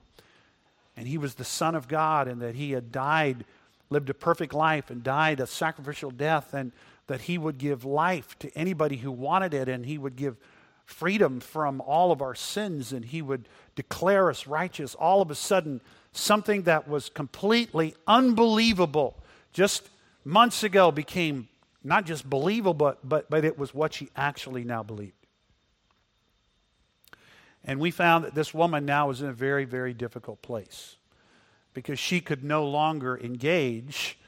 S1: and he was the Son of God, and that he had died, lived a perfect life, and died a sacrificial death, and that he would give life to anybody who wanted it, and he would give freedom from all of our sins, and he would declare us righteous. All of a sudden, something that was completely unbelievable just months ago became not just believable, but, but, it was what she actually now believed. And we found that this woman now was in a very, very difficult place because she could no longer engage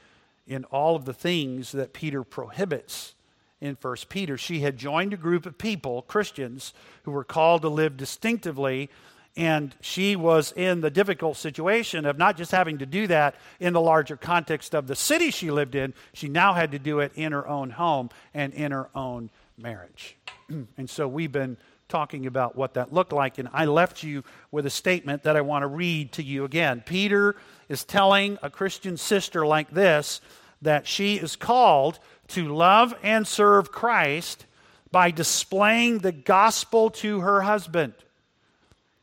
S1: in all of the things that Peter prohibits in 1 Peter. She had joined a group of people, Christians, who were called to live distinctively, and she was in the difficult situation of not just having to do that in the larger context of the city she lived in, she now had to do it in her own home and in her own marriage. (clears throat) and so we've been talking about what that looked like. And I left you with a statement that I want to read to you again. Peter is telling a Christian sister like this that she is called to love and serve Christ by displaying the gospel to her husband.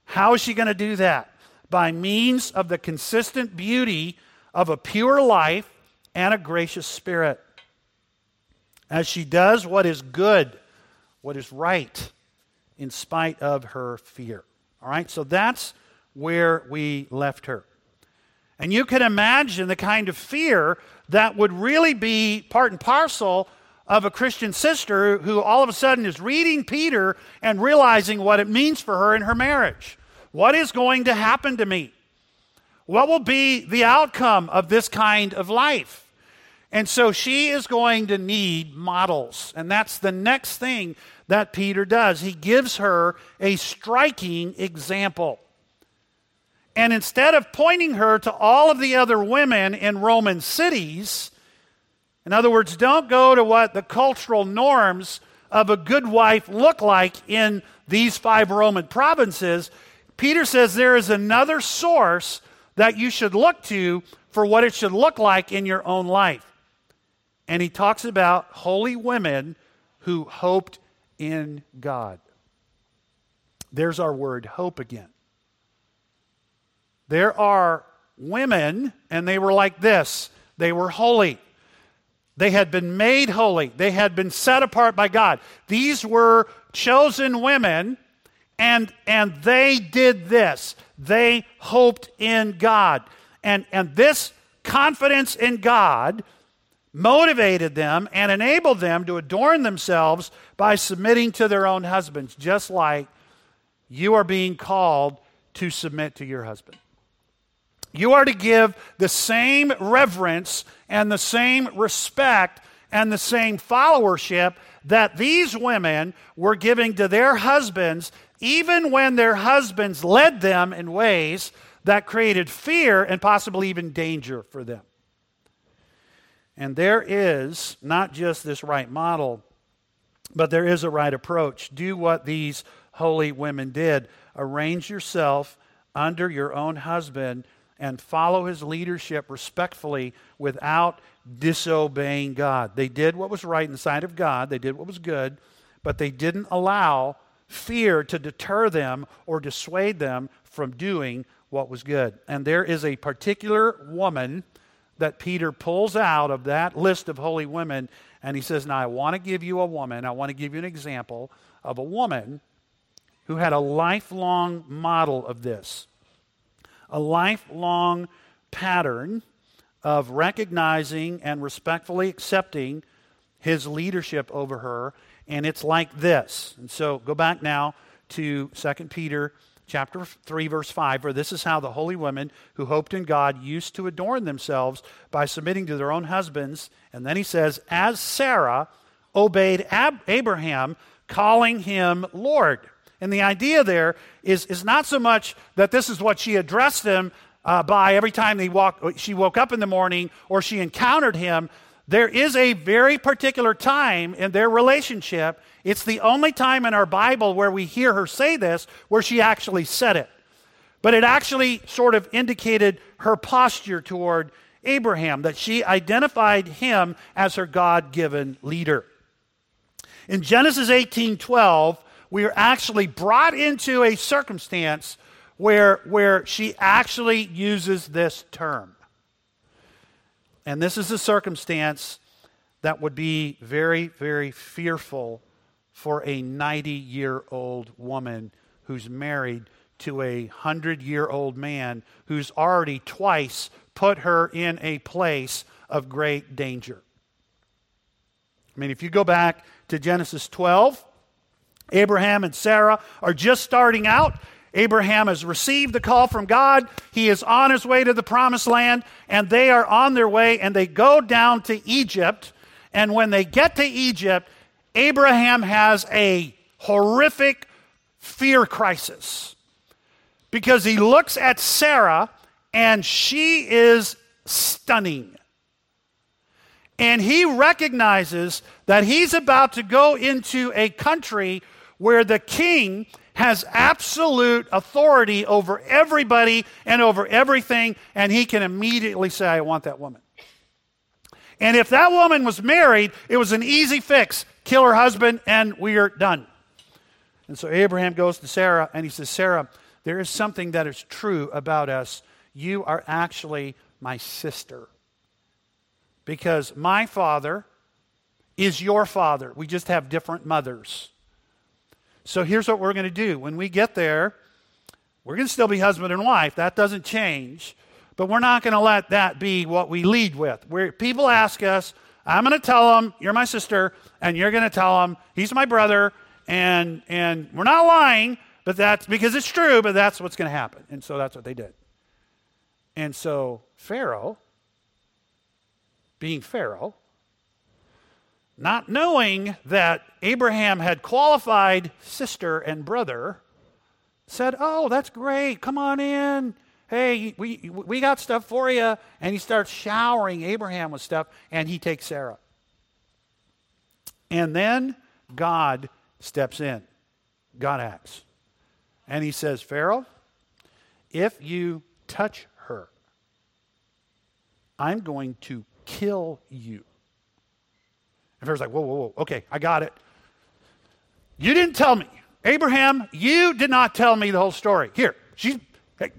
S1: How is she going to do that? By means of the consistent beauty of a pure life and a gracious spirit. As she does what is good, what is right, in spite of her fear. All right, so that's where we left her. And you can imagine the kind of fear that would really be part and parcel of a Christian sister who all of a sudden is reading Peter and realizing what it means for her in her marriage. What is going to happen to me? What will be the outcome of this kind of life? And so she is going to need models. And that's the next thing that Peter does. He gives her a striking example. And instead of pointing her to all of the other women in Roman cities, in other words, don't go to what the cultural norms of a good wife look like in these five Roman provinces. Peter says there is another source that you should look to for what it should look like in your own life. And he talks about holy women who hoped in God. There's our word, hope again. There are women, and they were like this they were holy. They had been made holy. They had been set apart by God. These were chosen women, and, and they did this. They hoped in God. And, and this confidence in God motivated them and enabled them to adorn themselves by submitting to their own husbands, just like you are being called to submit to your husband. You are to give the same reverence and the same respect and the same followership that these women were giving to their husbands, even when their husbands led them in ways that created fear and possibly even danger for them. And there is not just this right model, but there is a right approach. Do what these holy women did arrange yourself under your own husband and follow his leadership respectfully without disobeying God. They did what was right in the sight of God, they did what was good, but they didn't allow fear to deter them or dissuade them from doing what was good. And there is a particular woman that Peter pulls out of that list of holy women, and he says, Now I want to give you a woman, I want to give you an example of a woman who had a lifelong model of this a lifelong pattern of recognizing and respectfully accepting his leadership over her and it's like this. And so go back now to 2 peter chapter 3 verse 5 for this is how the holy women who hoped in god used to adorn themselves by submitting to their own husbands and then he says as sarah obeyed Ab- abraham calling him lord and the idea there is, is not so much that this is what she addressed him uh, by every time they walk, she woke up in the morning or she encountered him. There is a very particular time in their relationship. It's the only time in our Bible where we hear her say this, where she actually said it. But it actually sort of indicated her posture toward Abraham, that she identified him as her God given leader. In Genesis 18 12, we are actually brought into a circumstance where, where she actually uses this term. And this is a circumstance that would be very, very fearful for a 90 year old woman who's married to a 100 year old man who's already twice put her in a place of great danger. I mean, if you go back to Genesis 12, Abraham and Sarah are just starting out. Abraham has received the call from God. He is on his way to the promised land, and they are on their way, and they go down to Egypt. And when they get to Egypt, Abraham has a horrific fear crisis because he looks at Sarah, and she is stunning. And he recognizes that he's about to go into a country where the king has absolute authority over everybody and over everything, and he can immediately say, I want that woman. And if that woman was married, it was an easy fix kill her husband, and we are done. And so Abraham goes to Sarah, and he says, Sarah, there is something that is true about us. You are actually my sister. Because my father is your father. We just have different mothers. So here's what we're going to do. When we get there, we're going to still be husband and wife. That doesn't change. But we're not going to let that be what we lead with. Where people ask us, I'm going to tell them, you're my sister, and you're going to tell them, he's my brother, and, and we're not lying, but that's because it's true, but that's what's going to happen. And so that's what they did. And so Pharaoh, being Pharaoh, not knowing that Abraham had qualified sister and brother, said, Oh, that's great. Come on in. Hey, we, we got stuff for you. And he starts showering Abraham with stuff, and he takes Sarah. And then God steps in. God acts. And he says, Pharaoh, if you touch her, I'm going to kill you. And Pharaoh's like, whoa, whoa, whoa, okay, I got it. You didn't tell me. Abraham, you did not tell me the whole story. Here, she's,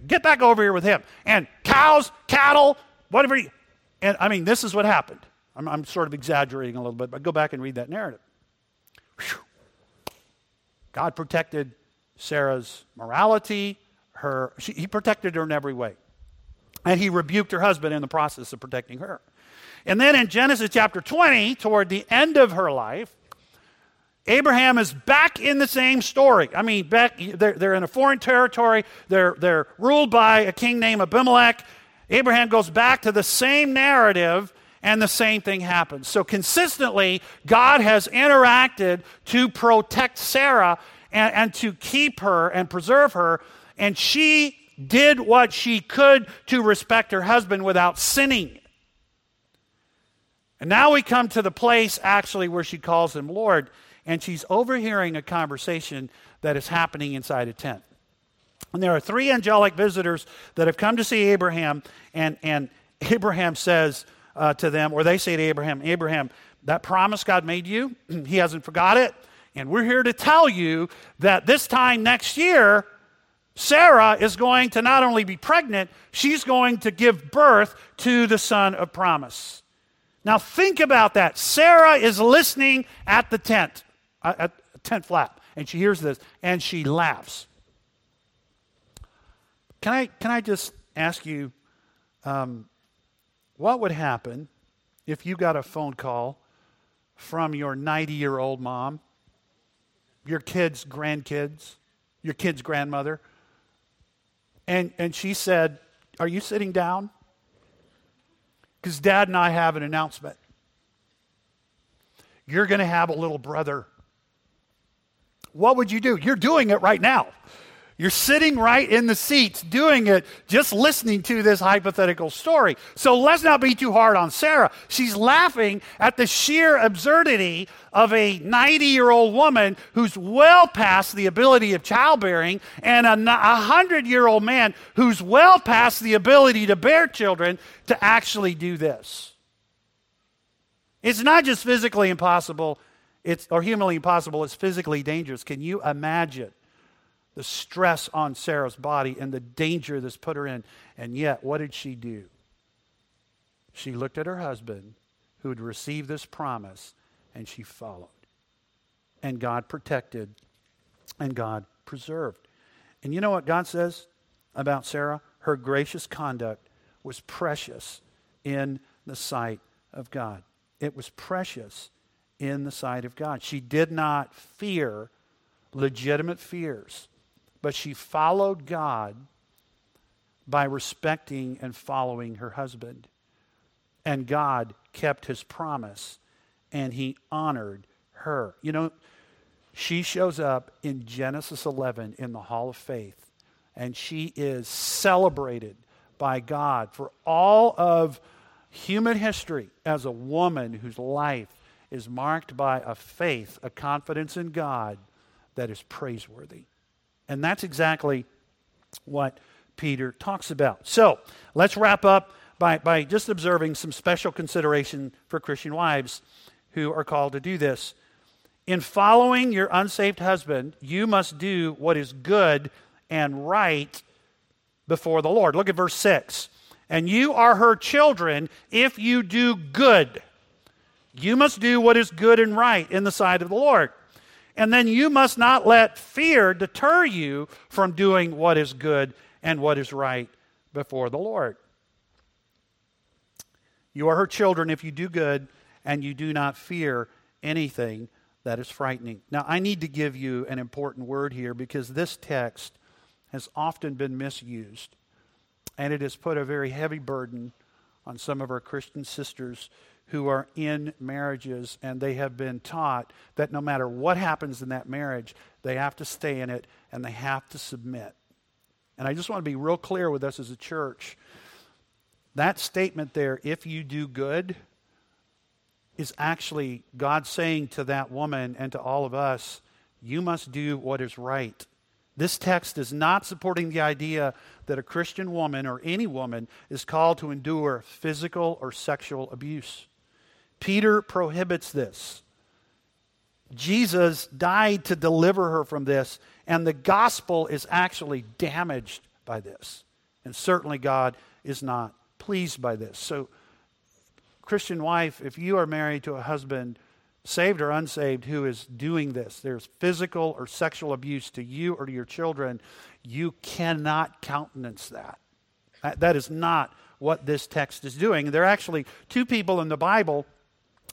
S1: get back over here with him. And cows, cattle, whatever. and I mean, this is what happened. I'm, I'm sort of exaggerating a little bit, but go back and read that narrative. Whew. God protected Sarah's morality, her, she, he protected her in every way. And he rebuked her husband in the process of protecting her. And then in Genesis chapter 20, toward the end of her life, Abraham is back in the same story. I mean, back, they're, they're in a foreign territory. They're, they're ruled by a king named Abimelech. Abraham goes back to the same narrative, and the same thing happens. So, consistently, God has interacted to protect Sarah and, and to keep her and preserve her. And she did what she could to respect her husband without sinning. And now we come to the place actually where she calls him Lord and she's overhearing a conversation that is happening inside a tent. And there are three angelic visitors that have come to see Abraham, and, and (laughs) Abraham says uh, to them, or they say to Abraham, Abraham, that promise God made you, (clears throat) he hasn't forgot it. And we're here to tell you that this time next year, Sarah is going to not only be pregnant, she's going to give birth to the son of promise. Now, think about that. Sarah is listening at the tent a, a tent flap, and she hears this, and she laughs. Can I, can I just ask you, um, what would happen if you got a phone call from your 90 year old mom, your kids' grandkids, your kid's grandmother, and, and she said, Are you sitting down? Because dad and I have an announcement. You're going to have a little brother what would you do? You're doing it right now. You're sitting right in the seats doing it, just listening to this hypothetical story. So let's not be too hard on Sarah. She's laughing at the sheer absurdity of a 90 year old woman who's well past the ability of childbearing and a 100 year old man who's well past the ability to bear children to actually do this. It's not just physically impossible, it's, or humanly impossible, it's physically dangerous. Can you imagine the stress on Sarah's body and the danger this put her in? And yet, what did she do? She looked at her husband who had received this promise and she followed. And God protected and God preserved. And you know what God says about Sarah? Her gracious conduct was precious in the sight of God. It was precious in the sight of God. She did not fear legitimate fears, but she followed God by respecting and following her husband. And God kept his promise and he honored her. You know, she shows up in Genesis 11 in the Hall of Faith, and she is celebrated by God for all of human history as a woman whose life is marked by a faith, a confidence in God that is praiseworthy. And that's exactly what Peter talks about. So let's wrap up by, by just observing some special consideration for Christian wives who are called to do this. In following your unsaved husband, you must do what is good and right before the Lord. Look at verse 6. And you are her children if you do good you must do what is good and right in the sight of the Lord. And then you must not let fear deter you from doing what is good and what is right before the Lord. You are her children if you do good and you do not fear anything that is frightening. Now, I need to give you an important word here because this text has often been misused and it has put a very heavy burden on some of our Christian sisters who are in marriages and they have been taught that no matter what happens in that marriage, they have to stay in it and they have to submit. And I just want to be real clear with us as a church. That statement there, if you do good, is actually God saying to that woman and to all of us, you must do what is right. This text is not supporting the idea that a Christian woman or any woman is called to endure physical or sexual abuse. Peter prohibits this. Jesus died to deliver her from this, and the gospel is actually damaged by this. And certainly God is not pleased by this. So Christian wife, if you are married to a husband, saved or unsaved, who is doing this, there's physical or sexual abuse to you or to your children, you cannot countenance that. That, is not what this text is doing. There are actually two people in the Bible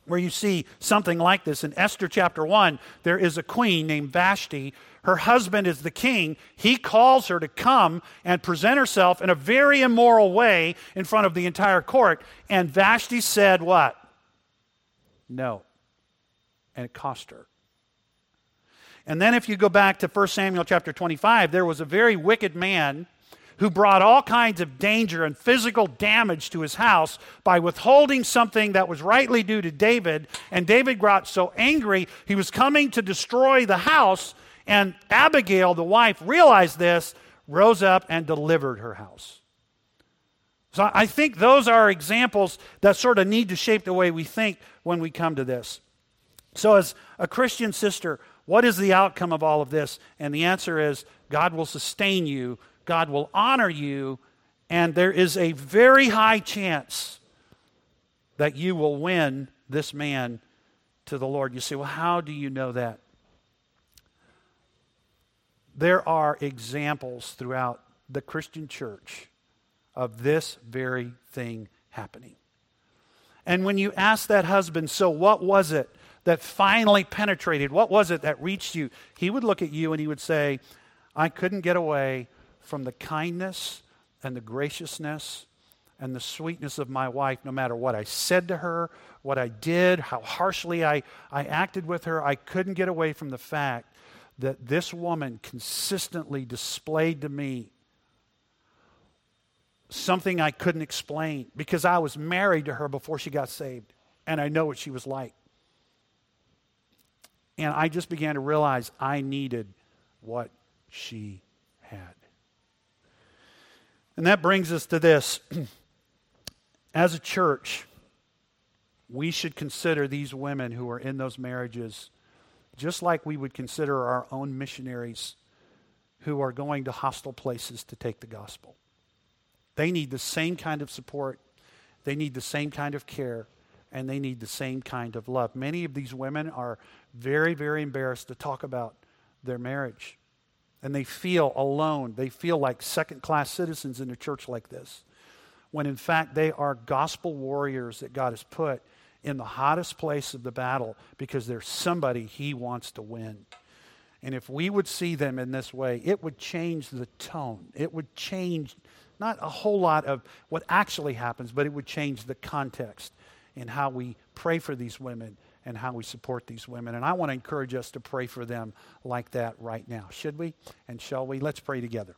S1: where you see something like this. In Esther chapter 1, there is a queen named Vashti. Her husband is the king. He calls her to come and present herself in a very immoral way in front of the entire court. And Vashti said, What? No. And it cost her. And then if you go back to 1 Samuel chapter 25, there was a very wicked man who brought all kinds of danger and physical damage to his house by withholding something that was rightly due to David. And David got so angry, he was coming to destroy the house. And Abigail, the wife, realized this, rose up and delivered her house. So I think those are examples that sort of need to shape the way we think when we come to this. So, as a Christian sister, what is the outcome of all of this? And the answer is God will sustain you God will honor you, and there is a very high chance that you will win this man to the Lord. You say, well, how do you know that? There are examples throughout the Christian church of this very thing happening. And when you ask that husband, so what was it that finally penetrated? What was it that reached you? He would look at you and he would say, I couldn't get away from the kindness and the graciousness and the sweetness of my wife, no matter what I said to her, what I did, how harshly I, I acted with her, I couldn't get away from the fact that this woman consistently displayed to me something I couldn't explain because I was married to her before she got saved and I know what she was like. And I just began to realize I needed what she had. And that brings us to this. (clears throat) As a church, we should consider these women who are in those marriages just like we would consider our own missionaries who are going to hostile places to take the gospel. They need the same kind of support, they need the same kind of care, and they need the same kind of love. Many of these women are very, very embarrassed to talk about their marriage and they feel alone. They feel like second class citizens in a church like this, when in fact they are gospel warriors that God has put in the hottest place of the battle because there's somebody he wants to win. And if we would see them in this way, it would change the tone. It would change not a whole lot of what actually happens, but it would change the context in how we pray for these women and how we support these women. And I want to encourage us to pray for them like that right now. Should we? And shall we? Let's pray together.